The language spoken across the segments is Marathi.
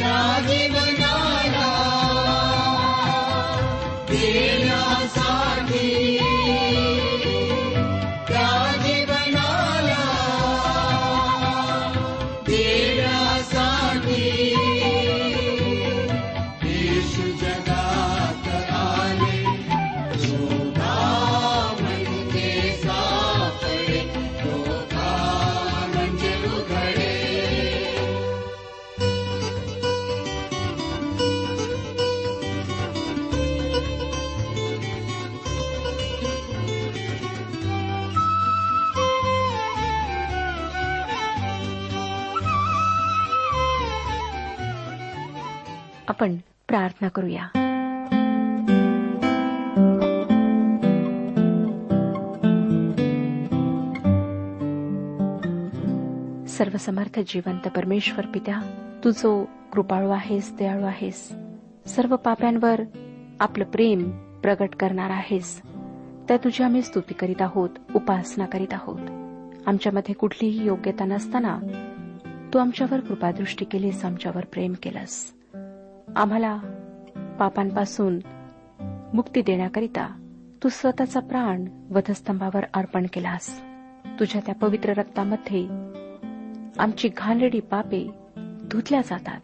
्यादेव प्रार्थना करूया. सर्वसमर्थ जिवंत परमेश्वर पित्या तू जो कृपाळू आहेस दयाळू आहेस सर्व पाप्यांवर आपलं प्रेम प्रगट करणार आहेस. त्या तुझी आम्ही स्तुती करीत आहोत उपासना करीत आहोत. आमच्यामध्ये कुठलीही योग्यता नसताना तू आमच्यावर कृपादृष्टी केलीस आमच्यावर प्रेम केलंस. आम्हाला पापांपासून मुक्ती देण्याकरिता तू स्वतःचा प्राण वधस्तंभावर अर्पण केलास. तुझ्या त्या पवित्र रक्तामध्ये आमची घाणेरडी पापे धुतल्या जातात.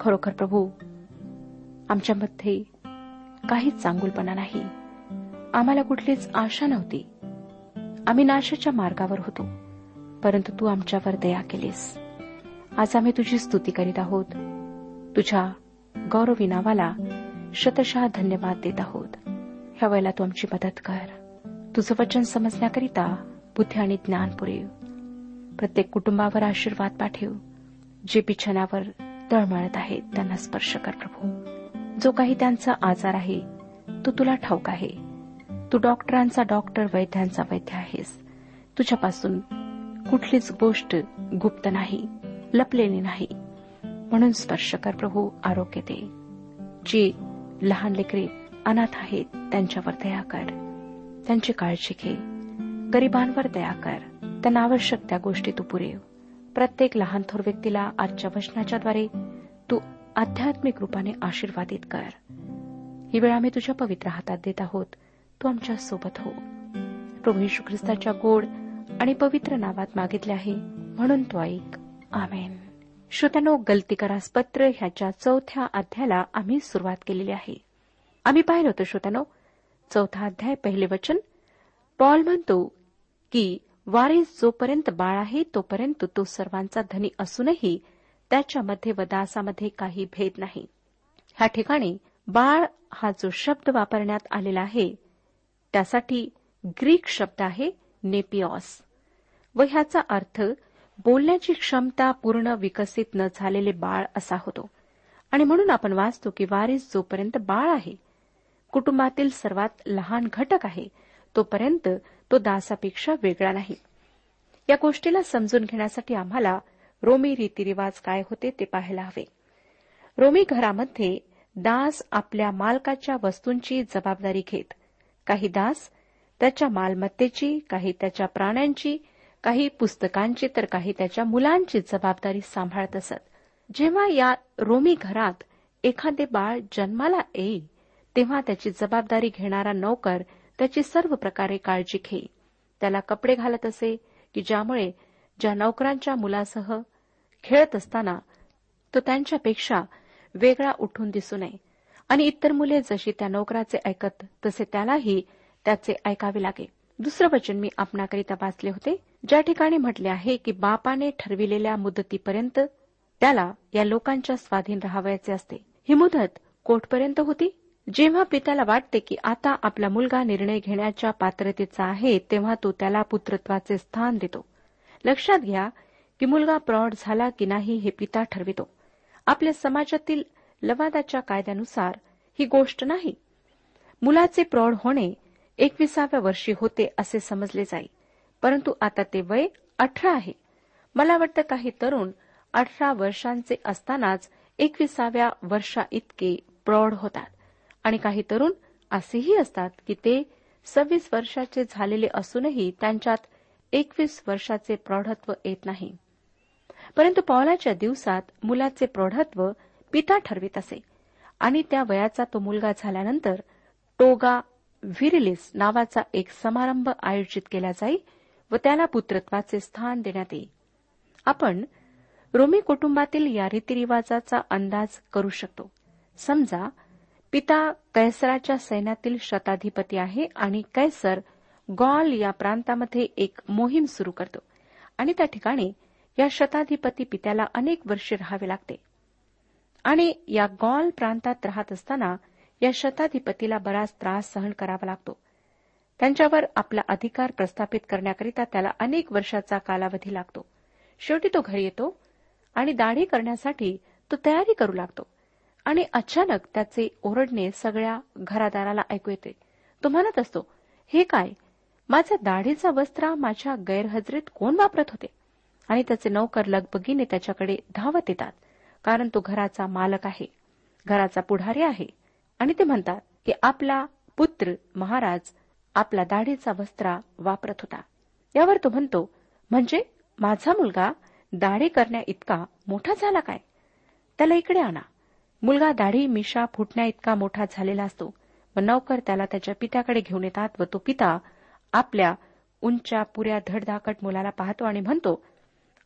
खरोखर प्रभू आमच्यामध्ये काहीच चांगुलपणा नाही. आम्हाला कुठलीच आशा नव्हती. आम्ही नाशाच्या मार्गावर होतो परंतु तू आमच्यावर दया केलीस. आज आम्ही तुझी स्तुती करीत आहोत. तुझ्या गौरवी नावाला शतशः धन्यवाद देत आहोत. ह्या वेळेला तू आमची मदत कर. तुझं वचन समजण्याकरिता बुद्धी आणि ज्ञान पुरेव. प्रत्येक कुटुंबावर आशीर्वाद पाठव. जे बिछाण्यावर तळमळत आहेत त्यांना स्पर्श कर प्रभू. जो काही त्यांचा आजार आहे तो तुला ठाऊक आहे. तू डॉक्टरांचा डॉक्टर वैद्यांचा वैद्य आहेस. तुझ्यापासून कुठलीच गोष्ट गुप्त नाही लपलेली नाही. म्हणून स्पर्श कर प्रभू आरोग्य दे. जी लहान लेकरे अनाथ आहेत त्यांच्यावर दया कर. त्यांची काळजी घे. गरिबांवर दया कर. त्यांना आवश्यक त्या गोष्टी तू पुरेव प्रत्येक लहान थोर व्यक्तीला आजच्या वचनाच्याद्वारे तू आध्यात्मिक रूपाने आशीर्वादित कर. ही वेळ आम्ही तुझ्या पवित्र हातात देत आहोत. तू आमच्यासोबत हो. प्रभू यशू ख्रिस्ताच्या गोड आणि पवित्र नावात मागितले आहे म्हणून तो ऐक. आमेन. श्रोत्यानो गलती करास पत्र ह्याच्या चौथ्या अध्यायाला आम्ही सुरुवात केलेली आहे. आम्ही पाहिलं होतं श्रोत्यानो चौथा अध्याय पहिले वचन. पॉल म्हणतो की वारीस जोपर्यंत बाळ आहे तोपर्यंत तो सर्वांचा धनी असूनही त्याच्यामध्ये व दासामध्ये काही भेद नाही. ह्या ठिकाणी बाळ हा जो शब्द वापरण्यात आलेला आहे त्यासाठी ग्रीक शब्द आहे नेपिऑस व ह्याचा अर्थ बोलण्याची क्षमता पूर्ण विकसित न झालेले बाळ असा होतो. आणि म्हणून आपण वाचतो की वारीस जोपर्यंत बाळ आहे कुटुंबातील सर्वात लहान घटक आहे तोपर्यंत तो दासापेक्षा वेगळा नाही. या गोष्टीला समजून घेण्यासाठी आम्हाला रोमी रीतिरिवाज काय होते ते पाहायला हवे. रोमी घरामध्ये दास आपल्या मालकाच्या वस्तूंची जबाबदारी घेत. काही दास त्याच्या मालमत्तेची काही त्याच्या प्राण्यांची काही पुस्तकांची तर काही त्याच्या मुलांची जबाबदारी सांभाळत असत. जेव्हा या रोमी घरात एखादे बाळ जन्माला येई तेव्हा त्याची जबाबदारी घेणारा नौकर त्याची सर्व प्रकारे काळजी घे त्याला कपडे घालत असे की ज्यामुळे ज्या नौकरांच्या मुलासह खेळत असताना तो त्यांच्यापेक्षा वेगळा उठून दिसू नये. आणि इतर मुले जशी त्या नोकराचे ऐकत तसे त्यालाही त्याचे ऐकावे लागे. दुसरं वचन मी आपणाकरिता वाचले होते. ज्या ठिकाणी म्हटले आहे की बापाने ठरविलेल्या मुदतीपर्यंत त्याला या लोकांच्या स्वाधीन राहावयाचे असते. ही मुदत कोठपर्यंत होती? जेव्हा पित्याला वाटते की आता आपला मुलगा निर्णय घेण्याच्या पात्रतेचा आहे तेव्हा तो त्याला पुत्रत्वाचे स्थान देतो. लक्षात घ्या की मुलगा प्रौढ झाला की नाही हे पिता ठरवितो. आपल्या समाजातील लवादाच्या कायद्यानुसार ही गोष्ट नाही. मुलाचे प्रौढ होणे एकविसाव्या वर्षी होते असे समजले जाई. परंतु आता ते वय अठरा आहे. मला वाटतं काही तरुण अठरा वर्षांचे असतानाच एकविसाव्या वर्षा इतके प्रौढ होतात. आणि काही तरुण असेही असतात की ते सव्वीस वर्षाचे झालेले असूनही त्यांच्यात एकवीस वर्षाचे प्रौढत्व येत नाही. परंतु पौलाच्या दिवसात मुलाचे प्रौढत्व पिता ठरवित असे. आणि त्या वयाचा तो मुलगा झाल्यानंतर टोगा व्हिरिलिस नावाचा एक समारंभ आयोजित केला जाई व त्याला पुत्रत्वाचे स्थान देण्यात येईल. आपण रोमी कुटुंबातील या रीतिरिवाजाचा अंदाज करू शकतो. समजा पिता कैसराच्या सैन्यातील शताधिपती आहे आणि कैसर गॉल या प्रांतामध्ये एक मोहीम सुरू करतो आणि त्या ठिकाणी या शताधिपती पित्याला अनेक वर्षे राहावे लागते. आणि या गॉल प्रांतात राहत असताना या शताधिपतीला बराच त्रास सहन करावा लागतो. त्यांच्यावर आपला अधिकार प्रस्थापित करण्याकरिता त्याला अनेक वर्षाचा कालावधी लागतो. शेवटी तो घरी येतो आणि दाढी करण्यासाठी तो तयारी करू लागतो. आणि अचानक त्याचे ओरडणे सगळ्या घरादाराला ऐकू येते. तो म्हणत असतो हे काय? माझा दाढीचा वस्त्रा माझ्या गैरहजरीत कोण वापरत होते? आणि त्याचे नौकर लगबगीने त्याच्याकडे धावत येतात कारण तो घराचा मालक आहे. घराचा पुढारी आहे. आणि ते म्हणतात की आपला पुत्र महाराज आपला दाढीचा वस्त्रा वापरत होता. यावर तो म्हणतो म्हणजे माझा मुलगा दाढी करण्या इतका मोठा झाला काय? त्याला इकडे आणा. मुलगा दाढी मिशा फुटण्या इतका मोठा झालेला असतो. व नौकर त्याला त्याच्या पित्याकडे घेऊन येतात व तो पिता आपल्या उंच्या पुऱ्या धडधाकट मुलाला पाहतो आणि म्हणतो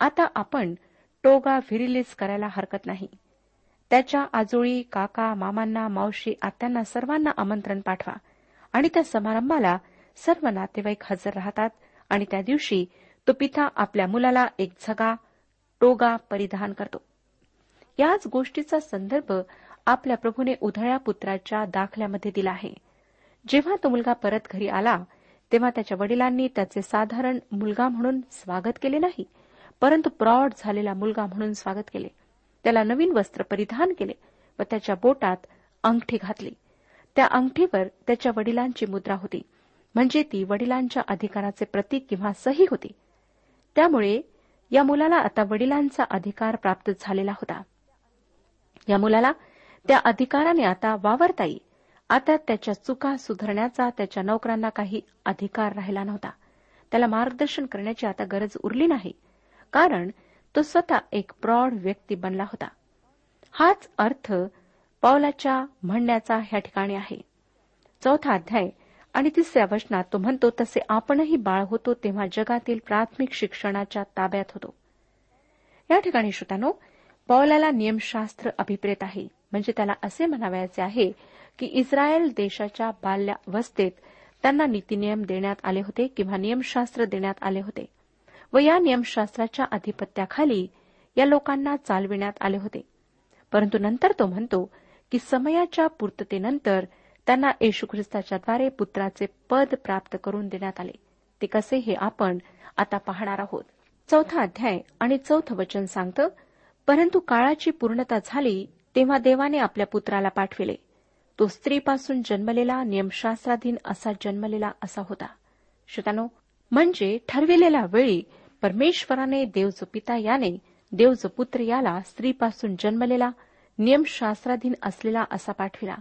आता आपण टोगा व्हिरिलीज करायला हरकत नाही. त्याच्या आजोळी काका मामांना मावशी आत्यांना सर्वांना आमंत्रण पाठवा. आणि त्या समारंभाला सर्व नातेवाईक हजर राहतात आणि त्या दिवशी तो पिता आपल्या मुलाला एक झगा टोगा परिधान करतो. याच गोष्टीचा संदर्भ आपल्या प्रभूने उधळ्या पुत्राच्या दाखल्यामध्ये दिला आहे. जेव्हा तो मुलगा परत घरी आला तेव्हा त्याच्या वडिलांनी त्याचे साधारण मुलगा म्हणून स्वागत केले नाही परंतु प्रौढ झालेला मुलगा म्हणून स्वागत केले. त्याला नवीन वस्त्र परिधान केले व त्याच्या बोटात अंगठी घातली. त्या अंगठीवर त्याच्या वडिलांची मुद्रा होती. म्हणजे ती वडिलांच्या अधिकाराचे प्रतीक किंवा सही होती. त्यामुळे या मुलाला आता वडिलांचा अधिकार प्राप्त झालेला होता. या मुलाला त्या अधिकाराने आता वावरता येईल आता त्याच्या चुका सुधारण्याचा त्याच्या नोकरांना काही अधिकार राहिला नव्हता. त्याला मार्गदर्शन करण्याची आता गरज उरली नाही. कारण तो स्वतः एक प्रौढ व्यक्ती बनला होता. हाच अर्थ पावलाच्या म्हणण्याचा ह्या ठिकाणी आहे. चौथा अध्याय आणि तिसऱ्या वचनात तो म्हणतो तसे आपणही बाळ होतो तेव्हा जगातील प्राथमिक शिक्षणाच्या ताब्यात होतो. या ठिकाणी श्रोतानो पौलाला नियमशास्त्र अभिप्रेत आहे. म्हणजे त्याला असे म्हणावायचे आहे की इस्रायल देशाच्या बाल्यावस्थेत त्यांना नीतीनियम देण्यात आले होते किंवा नियमशास्त्र देण्यात आले होते व या नियमशास्त्राच्या आधिपत्याखाली या लोकांना चालविण्यात आले होते. परंतु नंतर तो म्हणतो की समयाच्या पूर्ततेनंतर त्यांना येशू ख्रिस्ताच्याद्वारे पुत्राचे पद प्राप्त करून देण्यात आले. ते कसे हे आपण आता पाहणार आहोत. चौथा अध्याय आणि चौथं वचन सांगतं परंतु काळाची पूर्णता झाली तेव्हा देवाने आपल्या पुत्राला पाठविले. तो स्त्रीपासून जन्मलेला नियमशास्त्राधीन असा जन्मलेला असा होता. श्रोतानो म्हणजे ठरविलेल्या वेळी परमेश्वराने देवजो पिता याने देवजो पुत्र याला स्त्रीपासून जन्मलेला नियमशास्त्राधीन असलेला असा पाठविला.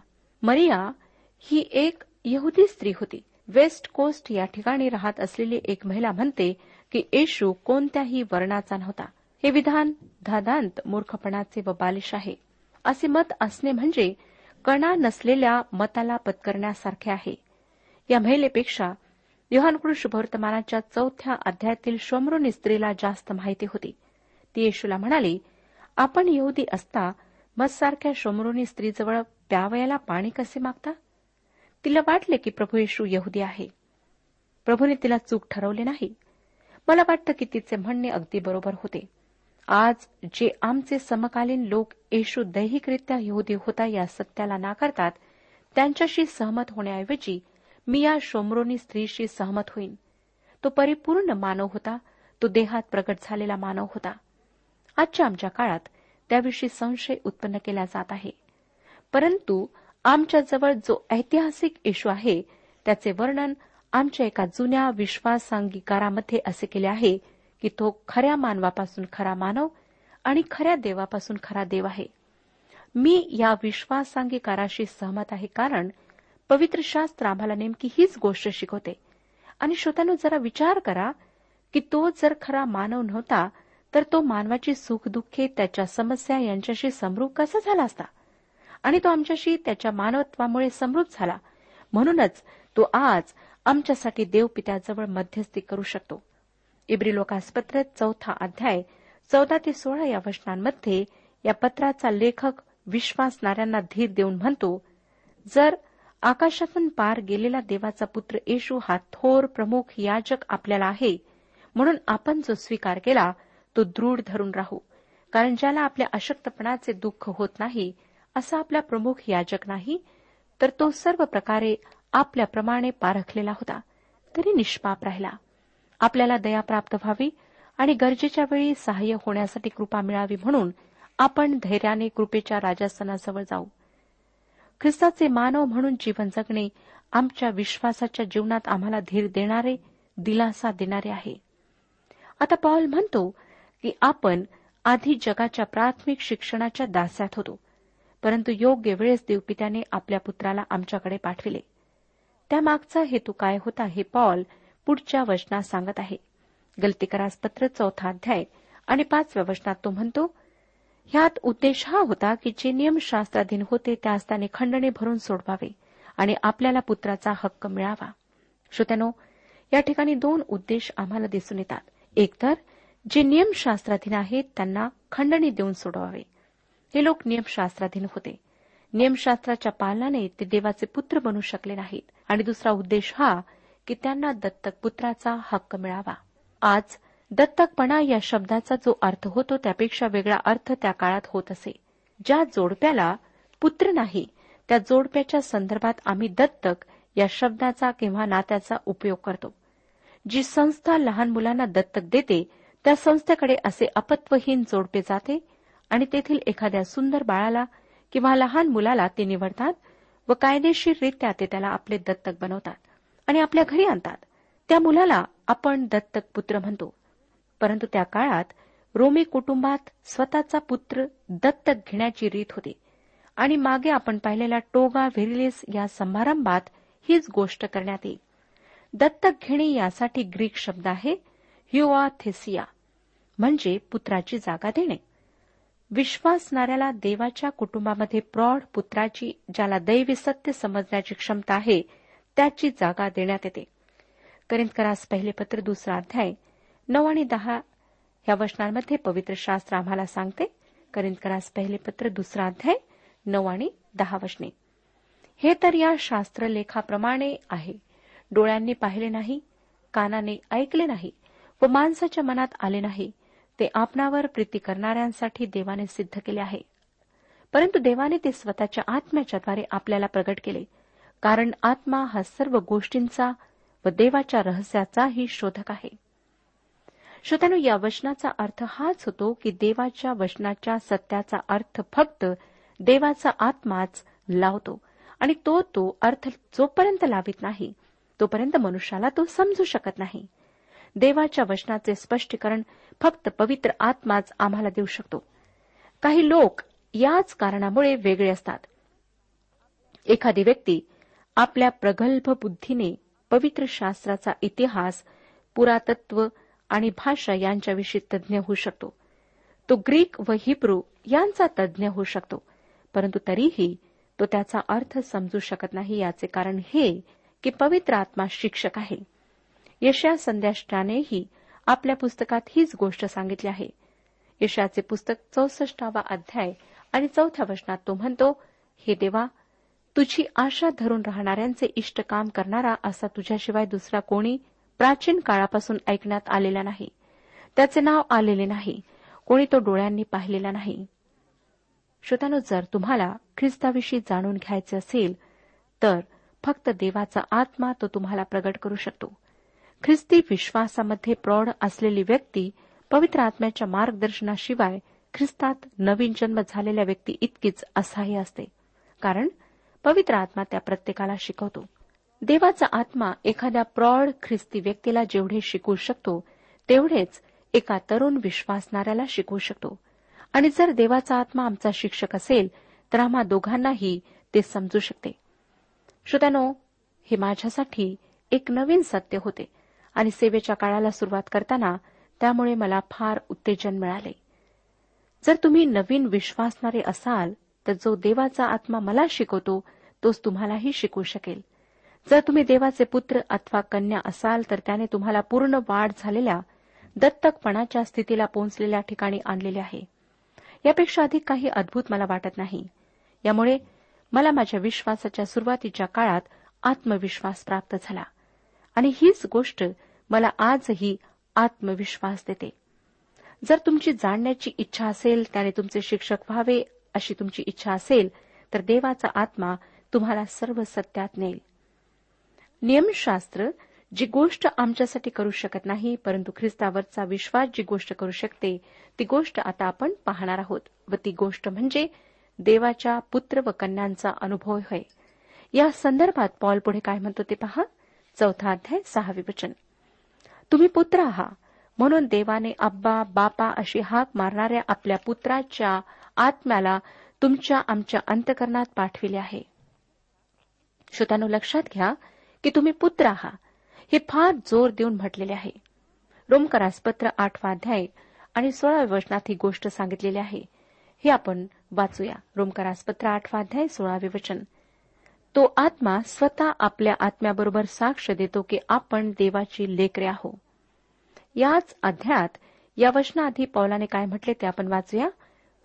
मरिया ही एक यहुदी स्त्री होती. वेस्ट कोस्ट या ठिकाणी राहत असलेली एक महिला म्हणते की येशू कोणत्याही वर्णाचा नव्हता. हे विधान धादांत मूर्खपणाचे व बालिश आहे. असे मत असणे म्हणजे कणा नसलेल्या मताला पत्करण्यासारखे आहे. या महिलेपेक्षा योहानकृ शुभवर्तमानाच्या चौथ्या अध्यायातील शोमरोनी स्त्रीला जास्त माहिती होती. ती येशूला म्हणाली आपण येऊदी असता मत्सारख्या शोमरोनी स्त्रीजवळ प्यावयाला पाणी कसे मागता? तिला वाटले की प्रभू येशू यहुदी आहे. प्रभूने तिला चूक ठरवले नाही. मला वाटतं की तिचे म्हणणे अगदी बरोबर होते. आज जे आमचे समकालीन लोक येशू दैहिकरित्या यहुदी होता या सत्याला नाकारतात त्यांच्याशी सहमत होण्याऐवजी मी या शोमरोनी स्त्रीशी सहमत होईन. तो परिपूर्ण मानव होता तो देहात प्रकट झालेला मानव होता. आजच्या आमच्या काळात त्याविषयी संशय उत्पन्न केला जात आहे. परंतु आमच्याजवळ जो ऐतिहासिक इशू आहे त्याचे वर्णन आमच्या एका जुन्या विश्वासांगीकारामध्ये असे केले आहे की तो खऱ्या मानवापासून खरा मानव आणि खऱ्या देवापासून खरा देव आहे. मी या विश्वासांगीकाराशी सहमत आहे कारण पवित्र शास्त्र आम्हाला नेमकी हीच गोष्ट शिकवते. आणि श्रोत्यानो जरा विचार करा की तो जर खरा मानव नव्हता तर तो मानवाची सुखदुःखे त्याच्या समस्या यांच्याशी समरूप कसा झाला असता? आणि तो आमच्याशी त्याच्या मानवत्वामुळे समृद्ध झाला. म्हणूनच तो आज आमच्यासाठी देवपित्याजवळ मध्यस्थी करू शकतो. इब्री लोकासपत्र चौथा अध्याय चौदा ते सोळा या वचनांमध्ये या पत्राचा लेखक विश्वासणाऱ्यांना धीर देऊन म्हणतो जर आकाशातून पार गेलेला देवाचा पुत्र येशू हा थोर प्रमुख याजक आपल्याला आहे म्हणून आपण जो स्वीकार केला तो दृढ धरून राहू. कारण ज्याला आपल्या अशक्तपणाचे दुःख होत नाही असा आपला प्रमुख याजक नाही तर तो सर्व प्रकारे आपल्याप्रमाणे पारखलेला होता. तरी निष्पाप राहिला. आपल्याला दया प्राप्त व्हावी आणि गरजेच्या वेळी सहाय्य होण्यासाठी कृपा मिळावी म्हणून आपण धैर्याने कृपेच्या राजासनाजवळ जाऊ. ख्रिस्ताचे मानव म्हणून जीवन जगणे आमच्या विश्वासाच्या जीवनात आम्हाला धीर देणारे दिलासा देणारे आहे. आता पॉल म्हणतो की आपण आधी जगाच्या प्राथमिक शिक्षणाच्या दास्यात होतो परंतु योग्य वेळेस देवपित्याने आपल्या पुत्राला आमच्याकडे पाठविले. त्यामागचा हेतू काय होता हे पॉल पुढच्या वचनात सांगत आहे. गलतीकरास पत्र चौथा अध्याय आणि पाचव्या वचनात तो म्हणतो ह्यात उद्देश हा होता की जे नियमशास्त्राधीन होते त्यास त्याने खंडणे भरून सोडवावे आणि आपल्याला पुत्राचा हक्क मिळावा. श्रोत्यानो या ठिकाणी दोन उद्देश आम्हाला दिसून येतात. एकतर जे नियमशास्त्राधीन आहेत त्यांना खंडणी देऊन सोडवावे. हे लोक नियमशास्त्राधीन होते. नियमशास्त्राच्या पालनाने ते देवाचे पुत्र बनू शकले नाहीत. आणि दुसरा उद्देश हा की त्यांना दत्तक पुत्राचा हक्क मिळावा. आज दत्तकपणा या शब्दाचा जो अर्थ होतो त्यापेक्षा वेगळा अर्थ त्या काळात होत असे. ज्या जोडप्याला पुत्र नाही त्या जोडप्याच्या संदर्भात आम्ही दत्तक या शब्दाचा किंवा नात्याचा उपयोग करतो. जी संस्था लहान मुलांना दत्तक देते त्या संस्थेकडे असे अपत्वहीन जोडपे जाते आणि तेथील एखाद्या सुंदर बाळाला किंवा लहान मुलाला ते निवडतात व कायदेशीररित्या ते त्याला आपले दत्तक बनवतात आणि आपल्या घरी आणतात. त्या मुलाला आपण दत्तक पुत्र म्हणतो. परंतु त्या काळात रोमी कुटुंबात स्वतःचा पुत्र दत्तक घेण्याची रीत होती आणि मागे आपण पाहिलेल्या टोगा व्हेरिलिस या समारंभात हीच गोष्ट करण्यात येईल. दत्तक घेणे यासाठी ग्रीक शब्द आहे ह्युआथेसिया म्हणजे पुत्राची जागा देणे. विश्वासणाऱ्याला देवाच्या कुटुंबामध्ये प्रौढ पुत्राची ज्याला दैवी सत्य समजण्याची क्षमता आहे त्याची जागा देण्यात येते. करिंदकरास पहिले पत्र दुसरा अध्याय नऊ आणि दहा या वचनांमध्ये पवित्र शास्त्र आम्हाला सांगते. करिंदकरास पहिले पत्र दुसरा अध्याय नऊ आणि दहा वचने. हे तर या शास्त्रलेखाप्रमाणे आहे. डोळ्यांनी पाहिले नाही कानाने ऐकले नाही व माणसाच्या मनात आले नाही ते आपणावर प्रीती करणाऱ्यांसाठी देवाने सिद्ध केले आहे. परंतु देवाने ते स्वतःच्या आत्म्याच्याद्वारे आपल्याला प्रगट केले कारण आत्मा हा सर्व गोष्टींचा व देवाच्या रहस्याचाही शोधक आहे. श्रोत्यानो या वचनाचा अर्थ हाच होतो की देवाच्या वचनाच्या सत्याचा अर्थ फक्त देवाचा आत्माच लावतो आणि तो तो अर्थ जोपर्यंत लावित नाही तोपर्यंत मनुष्याला तो समजू शकत नाही. देवाच्या वचनाचे स्पष्टीकरण फक्त पवित्र आत्माच आम्हाला देऊ शकतो. काही लोक याच कारणामुळे वेगळे असतात. एखादी व्यक्ती आपल्या प्रगल्भ बुद्धीने पवित्र शास्त्राचा इतिहास पुरातत्व आणि भाषा यांच्याविषयी तज्ज्ञ होऊ शकतो. तो ग्रीक व हिब्रू यांचा तज्ज्ञ होऊ शकतो परंतु तरीही तो त्याचा अर्थ समजू शकत नाही याचे कारण हे की पवित्र आत्मा शिक्षक आहे. यशा संध्याष्टानेही आपल्या पुस्तकात हीच गोष्ट सांगितली आहे. यशाचे पुस्तक चौसष्टावा अध्याय आणि चौथ्या वचनात तो म्हणतो हे देवा तुझी आशा धरून राहणाऱ्यांचे इष्ट काम करणारा असा तुझ्याशिवाय दुसरा कोणी प्राचीन काळापासून ऐकण्यात आलेला नाही. त्याचे नाव आलेले नाही. कोणी तो डोळ्यांनी पाहिलेला नाही. श्रोतानो जर तुम्हाला ख्रिस्ताविषयी जाणून घ्यायचे असेल तर फक्त देवाचा आत्मा तो तुम्हाला प्रगट करू शकतो. ख्रिस्ती विश्वासामध्ये प्रौढ असलेली व्यक्ती पवित्र आत्म्याच्या मार्गदर्शनाशिवाय ख्रिस्तात नवीन जन्म झालेल्या व्यक्ती इतकीच असहाय्य असते. कारण पवित्र आत्मा त्या प्रत्येकाला शिकवतो. देवाचा आत्मा एखाद्या प्रौढ ख्रिस्ती व्यक्तीला जेवढे शिकवू शकतो तेवढेच एका तरुण विश्वासणाऱ्याला शिकवू शकतो. आणि जर देवाचा आत्मा आमचा शिक्षक असेल तर आम्हा दोघांनाही ते समजू शकते. श्रोत्यानो हे माझ्यासाठी एक नवीन सत्य होते. आणि सेवेच्या काळाला सुरुवात करताना त्यामुळे मला फार उत्तेजन मिळाले. जर तुम्ही नवीन विश्वासणारे असाल तर जो देवाचा आत्मा मला शिकवतो तोच तुम्हालाही शिकू शकेल. जर तुम्ही देवाचे पुत्र अथवा कन्या असाल तर त्याने तुम्हाला पूर्ण वाढ झालेल्या दत्तकपणाच्या स्थितीला पोहोचलेल्या ठिकाणी आणलेले आहे. यापेक्षा अधिक काही अद्भुत मला वाटत नाही. यामुळे मला माझ्या विश्वासाच्या सुरुवातीच्या काळात आत्मविश्वास प्राप्त झाला. आणि हीच गोष्ट मला आजही आत्मविश्वास देते. जर तुमची जाणण्याची इच्छा असेल त्याने तुमचे शिक्षक व्हावे अशी तुमची इच्छा असेल तर देवाचा आत्मा तुम्हाला सर्व सत्यात नेईल. नियमशास्त्र जी गोष्ट आमच्यासाठी करू शकत नाही परंतु ख्रिस्तावरचा विश्वास जी गोष्ट करू शकते ती गोष्ट आता आपण पाहणार आहोत व ती गोष्ट म्हणजे देवाच्या पुत्र व कन्यांचा अनुभव होय. या संदर्भात पॉल पुढे काय म्हणतो ते पहा. चौथा अध्याय सहावे वचन. तुम्ही पुत्र आहात म्हणून देवाने अब्बा बापा अशी हाक मारणाऱ्या आपल्या पुत्राच्या आत्म्याला तुमच्या आमच्या अंतकरणात पाठविले आहे. श्रोतानो लक्षात घ्या की तुम्ही पुत्र आहात हे फार जोर देऊन म्हटलेले आहे. रोमकरासपत्र आठवा अध्याय आणि सोळाव्या वचनात ही गोष्ट सांगितलेली आहे. हे आपण वाचूया. रोमकरासपत्र आठवा अध्याय सोळावे वचन. तो आत्मा स्वतः आपल्या आत्म्याबरोबर साक्ष देतो की आपण देवाची लेकरे आहो याच अध्यायात या वचनाआधी पौलाने काय म्हटले ते आपण वाचूया.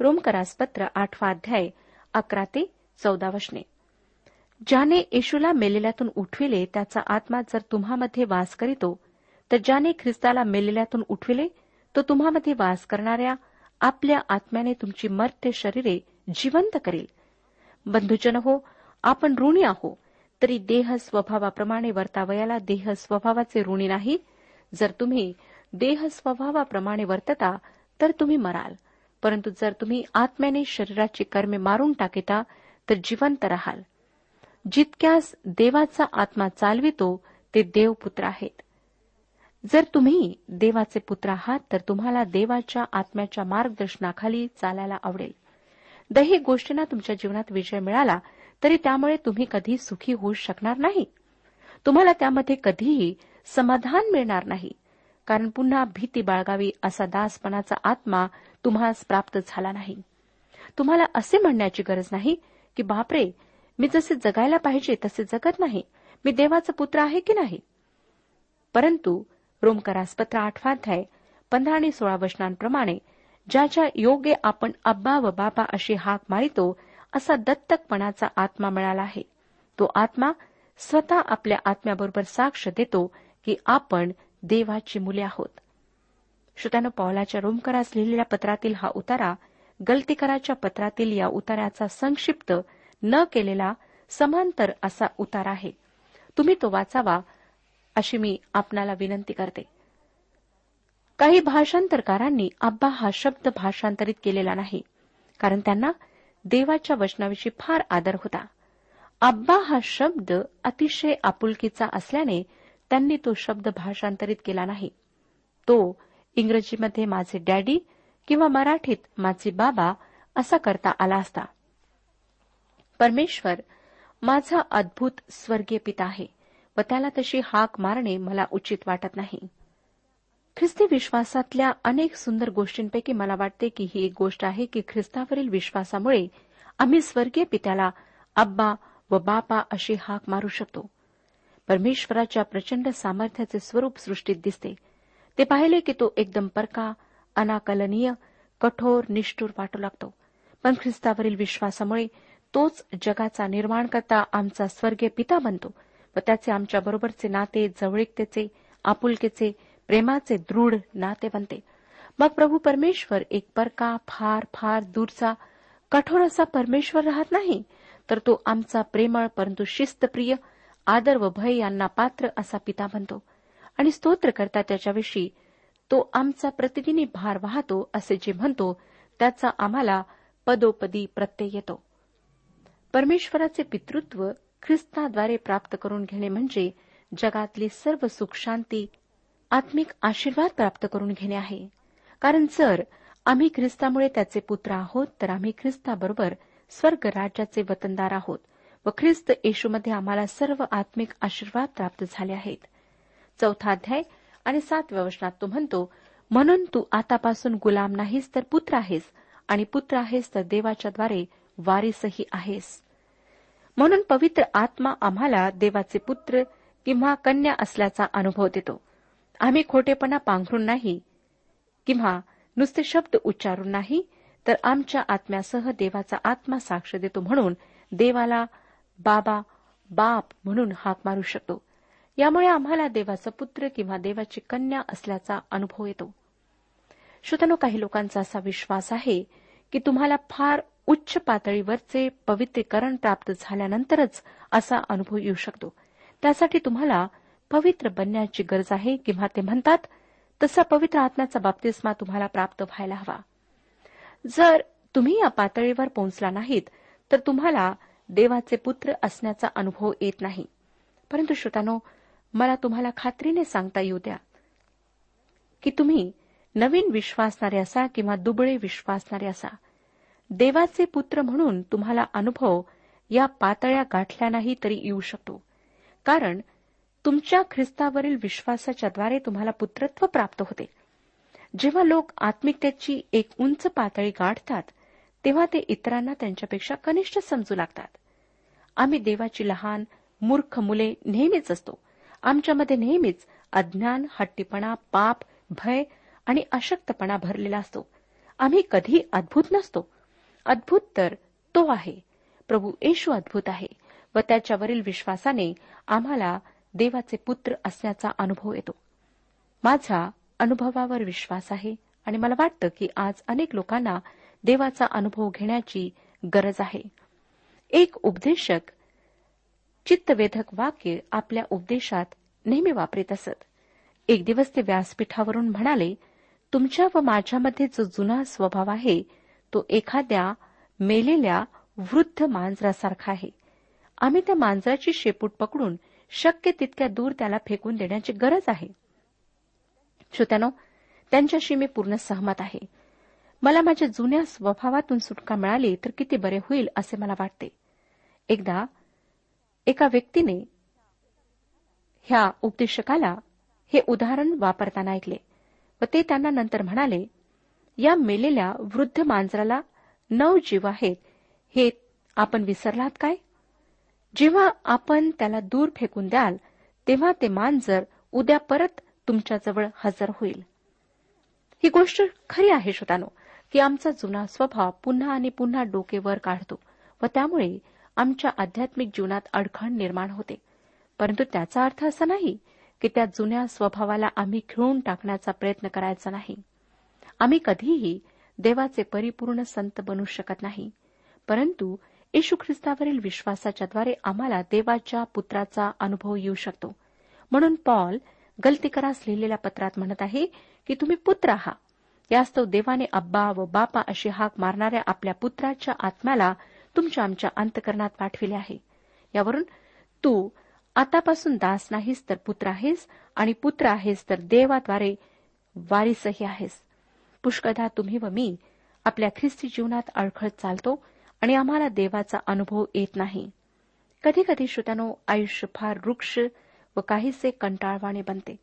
रोमकरासपत्र आठवा अध्याय अकरा ते चौदा वचने. ज्याने येशूला मेलेल्यातून उठविले त्याचा आत्मा जर तुम्हामध्ये वास करीतो तर ज्याने ख्रिस्ताला मेलेल्यातून उठविले तो तुम्हामध्ये वास करणाऱ्या आपल्या आत्म्याने तुमची मर्त्य शरीरे जिवंत करेल. बंधुजन हो आपण ऋणी आहो. तरी देह स्वभावाप्रमाणे वर्तावयाला देह स्वभावाचे ऋणी नाही. जर तुम्ही देह स्वभावाप्रमाणे वर्तता तर तुम्ही मराल. परंतु जर तुम्ही आत्म्याने शरीराची कर्मे मारून टाकिता तर जिवंत राहाल. जितक्यास देवाचा आत्मा चालवितो ते देवपुत्र आहेत. जर तुम्ही देवाचे पुत्र आहात तर तुम्हाला देवाच्या आत्म्याच्या मार्गदर्शनाखाली चालायला आवडेल. दही गोष्टींना तुमच्या जीवनात विजय मिळाला तरी त्यामुळे तुम्ही कधी सुखी होऊ शकणार नाही. तुम्हाला त्यामध्ये कधीही समाधान मिळणार नाही. कारण पुन्हा भीती बाळगावी असा दासपणाचा आत्मा तुम्हास प्राप्त झाला नाही. तुम्हाला असे म्हणण्याची गरज नाही की बापरे मी जसे जगायला पाहिजे तसे जगत नाही. मी देवाचा पुत्र आहे की नाही? परंतु रोमकरासपत्र आठवाध्याय पंधरा आणि सोळा वचनांप्रमाणे ज्याच्या योग्य आपण अब्बा व बाबा अशी हाक मारितो असा दत्तकपणाचा आत्मा मिळाला आहे. तो आत्मा स्वतः आपल्या आत्म्याबरोबर साक्ष देतो की आपण देवाची मुले आहोत. श्रोत्यानं पावलाच्या रोमकरास लिहिलेल्या पत्रातील हा उतारा गलतीकराच्या पत्रातील या उताराचा संक्षिप्त न केलेला समांतर असा उतार आहे. तुम्ही तो वाचावा अशी मी आपणाला विनंती करते. काही भाषांतरकारांनी अब्बा हा शब्द भाषांतरित केलेला नाही कारण त्यांना देवाच्या वचनाविषयी फार आदर होता. अब्बा हा शब्द अतिशय आपुलकीचा असल्याने त्यांनी तो शब्द भाषांतरित केला नाही. तो इंग्रजीमध्ये माझे डॅडी किंवा मराठीत माझे बाबा असा करता आला असता. परमेश्वर माझा अद्भुत स्वर्गीय पिता आहे व त्याला तशी हाक मारणे मला उचित वाटत नाही. ख्रिस्ती विश्वासातल्या अनेक सुंदर गोष्टींपैकी मला वाटते की ही एक गोष्ट आहे की ख्रिस्तावरील विश्वासामुळे आम्ही स्वर्गीय पित्याला अब्बा व बापा अशी हाक मारू शकतो. परमेश्वराच्या प्रचंड सामर्थ्याचे स्वरूप सृष्टीत दिसते. ते पाहिले की तो एकदम परका अनाकलनीय कठोर निष्ठूर वाटू लागतो. पण ख्रिस्तावरील विश्वासामुळे तोच जगाचा निर्माण करता आमचा स्वर्गीय पिता बनतो व त्याचे आमच्याबरोबरचे नाते जवळीकतेचे आपुलकेचे प्रेमाचे दृढ नाते बनते. मग प्रभू परमेश्वर एक परका फार फार दूरचा कठोर असा परमेश्वर राहत नाही तर तो आमचा प्रेमळ परंतु शिस्तप्रिय आदर व भय यांना पात्र असा पिता बनतो. आणि स्तोत्र करता त्याच्याविषयी तो आमचा प्रतिदिनी भार वाहतो असे जे म्हणतो त्याचा आम्हाला पदोपदी प्रत्यय येतो. परमेश्वराचे पितृत्व ख्रिस्ताद्वारे प्राप्त करून घेणे म्हणजे जगातली सर्व सुख शांती आत्मिक आशीर्वाद प्राप्त करून घेणे आहे. कारण जर आम्ही ख्रिस्तामुळे त्याचे पुत्र आहोत तर आम्ही ख्रिस्ताबरोबर स्वर्ग राज्याचे वतनदार आहोत व ख्रिस्त येशूमध्ये आम्हाला सर्व आत्मिक आशीर्वाद प्राप्त झाले आहेत. चौथा अध्याय आणि सातव्या वचनात तो म्हणतो म्हणून तू आतापासून गुलाम नाहीस तर पुत्र आहेस आणि पुत्र आहेस तर देवाच्याद्वारे वारीसही आहेस. म्हणून पवित्र आत्मा आम्हाला देवाचे पुत्र किंवा कन्या असल्याचा अनुभव देतो. आम्ही खोटेपणा पांघरून नाही किंवा नुसते शब्द उच्चारून नाही तर आमच्या आत्म्यासह देवाचा आत्मा साक्ष देतो म्हणून देवाला बाबा बाप म्हणून हाक मारू शकतो. यामुळे आम्हाला देवाचा पुत्र किंवा देवाची कन्या असल्याचा अनुभव येतो. श्रोतनो काही लोकांचा असा विश्वास आहे की तुम्हाला फार उच्च पातळीवरचे पवित्रीकरण प्राप्त झाल्यानंतरच असा अनुभव येऊ शकतो. त्यासाठी तुम्हाला पवित्र बनण्याची गरज आहे किंवा ते म्हणतात तसा पवित्र आत्म्याचा बाप्तिस्मा तुम्हाला प्राप्त व्हायला हवा. जर तुम्ही या पातळीवर पोहोचला नाहीत तर तुम्हाला देवाचे पुत्र असण्याचा अनुभव येत नाही. परंतु श्रोतानो मला तुम्हाला खात्रीने सांगता येऊ द्या की तुम्ही नवीन विश्वासणारे असा किंवा दुबळे विश्वासणारे असा. देवाचे पुत्र म्हणून तुम्हाला अनुभव या पातळ्या गाठल्या नाही तरी येऊ शकतो. कारण तुमच्या ख्रिस्तावरील विश्वासाच्याद्वारे तुम्हाला पुत्रत्व प्राप्त होते. जेव्हा लोक आत्मिकतेची एक उंच पातळी गाठतात तेव्हा ते इतरांना त्यांच्यापेक्षा कनिष्ठ समजू लागतात. आम्ही देवाची लहान मूर्ख मुले नेहमीच असतो. आमच्यामध्ये नेहमीच अज्ञान हट्टीपणा पाप भय आणि अशक्तपणा भरलेला असतो. आम्ही कधी अद्भुत नसतो. अद्भुत तर तो आहे. प्रभू येशू अद्भुत आहे व त्याच्यावरील विश्वासाने आम्हाला देवाचे पुत्र असण्याचा अनुभव येतो. माझा अनुभवावर विश्वास आहे आणि मला वाटतं की आज अनेक लोकांना देवाचा अनुभव घेण्याची गरज आहे. एक उपदेशक चित्तवेधक वाक्य आपल्या उपदेशात नेहमी वापरीत असत. एक दिवस ते व्यासपीठावरून म्हणाले तुमच्या व माझ्यामध्ये जो जुना स्वभाव आहे तो एखाद्या मेलेल्या वृद्ध मांजरासारखा आहे. आम्ही त्या मांजराची शेपूट पकडून शक्य तितक्या दूर त्याला फेकून देण्याची गरज आहे. श्रोत्यानो त्यांच्याशी मी पूर्ण सहमत आहे. मला माझ्या जुन्या स्वभावातून सुटका मिळाली तर किती बरे होईल असे मला वाटते. एकदा एका व्यक्तीने ह्या उपदेशकाला हे उदाहरण वापरताना ऐकले व ते त्यांना नंतर म्हणाले या मेलेल्या वृद्ध मांजराला नऊ जीव आहेत. हे आपण विसरलात काय? जेव्हा आपण त्याला दूर फेकून द्याल तेव्हा ते मांजर उद्या परत तुमच्याजवळ हजर होईल. ही गोष्ट खरी आहे श्रोतानो की आमचा जुना स्वभाव पुन्हा आणि पुन्हा डोके वर काढतो व त्यामुळे आमच्या आध्यात्मिक जीवनात अडखण निर्माण होते. परंतु त्याचा अर्थ असा नाही की त्या जुन्या स्वभावाला आम्ही खिळून टाकण्याचा प्रयत्न करायचा नाही. आम्ही कधीही देवाचे परिपूर्ण संत बनू शकत नाही परंतु येशू ख्रिस्तावरील विश्वासाच्याद्वारे आम्हाला देवाच्या पुत्राचा अनुभव येऊ शकतो. म्हणून पॉल गलतीकरास लिहिलेल्या पत्रात म्हणत आहे की तुम्ही पुत्र आहात. यास्तव देवाने अब्बा व बापा अशी हाक मारणाऱ्या आपल्या पुत्राच्या आत्म्याला तुमच्या आमच्या अंतकरणात पाठविले आहे. यावरून तू आतापासून दास नाहीस तर पुत्र आहेस आणि पुत्र आहेस तर देवाद्वारे वारीसही आहेस. पुष्कदा तुम्ही व मी आपल्या ख्रिस्ती जीवनात अडखळत चालतो आणि आम्हाला देवाचा अनुभव येत नाही. कधी कधी श्रोत्यानो आयुष्य फार वृक्ष व काहीसे कंटाळवाणे बनते.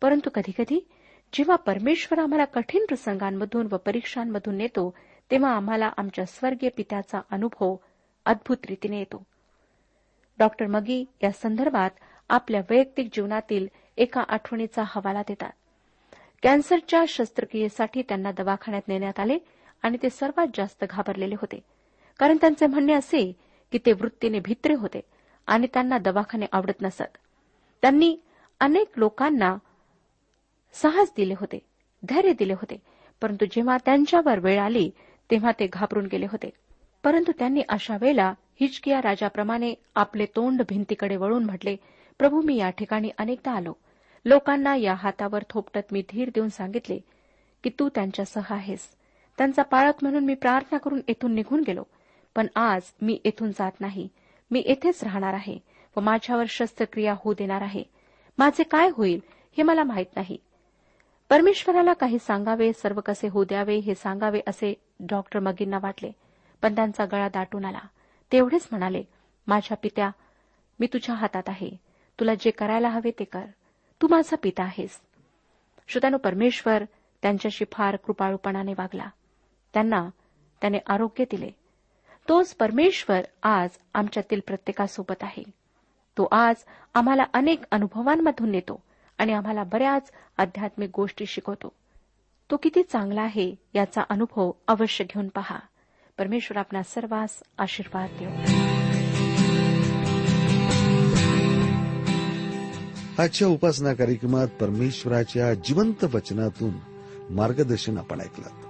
परंतु कधीकधी जेव्हा परमेश्वर आम्हाला कठीण प्रसंगांमधून व परीक्षांमधून नेतो तेव्हा आम्हाला आमच्या स्वर्गीय पित्याचा अनुभव अद्भुत रीतीने येतो. डॉक्टर मगी या संदर्भात आपल्या वैयक्तिक जीवनातील एका आठवणीचा हवाला देतात. कॅन्सरच्या शस्त्रक्रियेसाठी त्यांना दवाखान्यात नेण्यात आले आणि ते सर्वात जास्त घाबरलेले होते. कारण त्यांचे म्हणणे असे की ते वृत्तीने भित्रे होते आणि त्यांना दवाखाने आवडत नसत. त्यांनी अनेक लोकांना साहस दिले होते धैर्य दिले होते परंतु जेव्हा त्यांच्यावर वेळ आली तेव्हा ते घाबरून गेले होते. परंतु त्यांनी अशा वेळेला हिचकिया राजाप्रमाणे आपले तोंड भिंतीकडे वळून म्हटले प्रभू मी या ठिकाणी अनेकदा आलो. लोकांना या हातावर थोपटत मी धीर देऊन सांगितले की तू त्यांच्यासह आहेस. त्यांचा पाळक म्हणून मी प्रार्थना करून येथून निघून गेलो. पण आज मी येथून जात नाही. मी येथेच राहणार आहे व माझ्यावर शस्त्रक्रिया होऊ देणार आहे. माझे काय होईल हे मला माहीत नाही. परमेश्वराला काही सांगावे सर्व कसे होऊ द्यावे हे सांगावे असे डॉक्टर मगींना वाटले. पण त्यांचा गळा दाटून आला. तेवढेच म्हणाले माझ्या पित्या मी तुझ्या हातात आहे. तुला जे करायला हवे ते कर. तू माझा पिता आहेस. श्रोत्यानो परमेश्वर त्यांच्याशी फार कृपाळूपणाने वागला. त्यांना त्याने आरोग्य दिले. तोच परमेश्वर आज आमच्यातील प्रत्येकासोबत आहे. तो आज आम्हाला अनेक अनुभवांमधून नेतो आणि आम्हाला बऱ्याच आध्यात्मिक गोष्टी शिकवतो. तो किती चांगला आहे याचा अनुभव अवश्य घेऊन पहा. परमेश्वर आपला सर्वांस आशीर्वाद देऊ. आजच्या उपासना कार्यक्रमात परमेश्वराच्या जिवंत वचनातून मार्गदर्शन आपण ऐकलं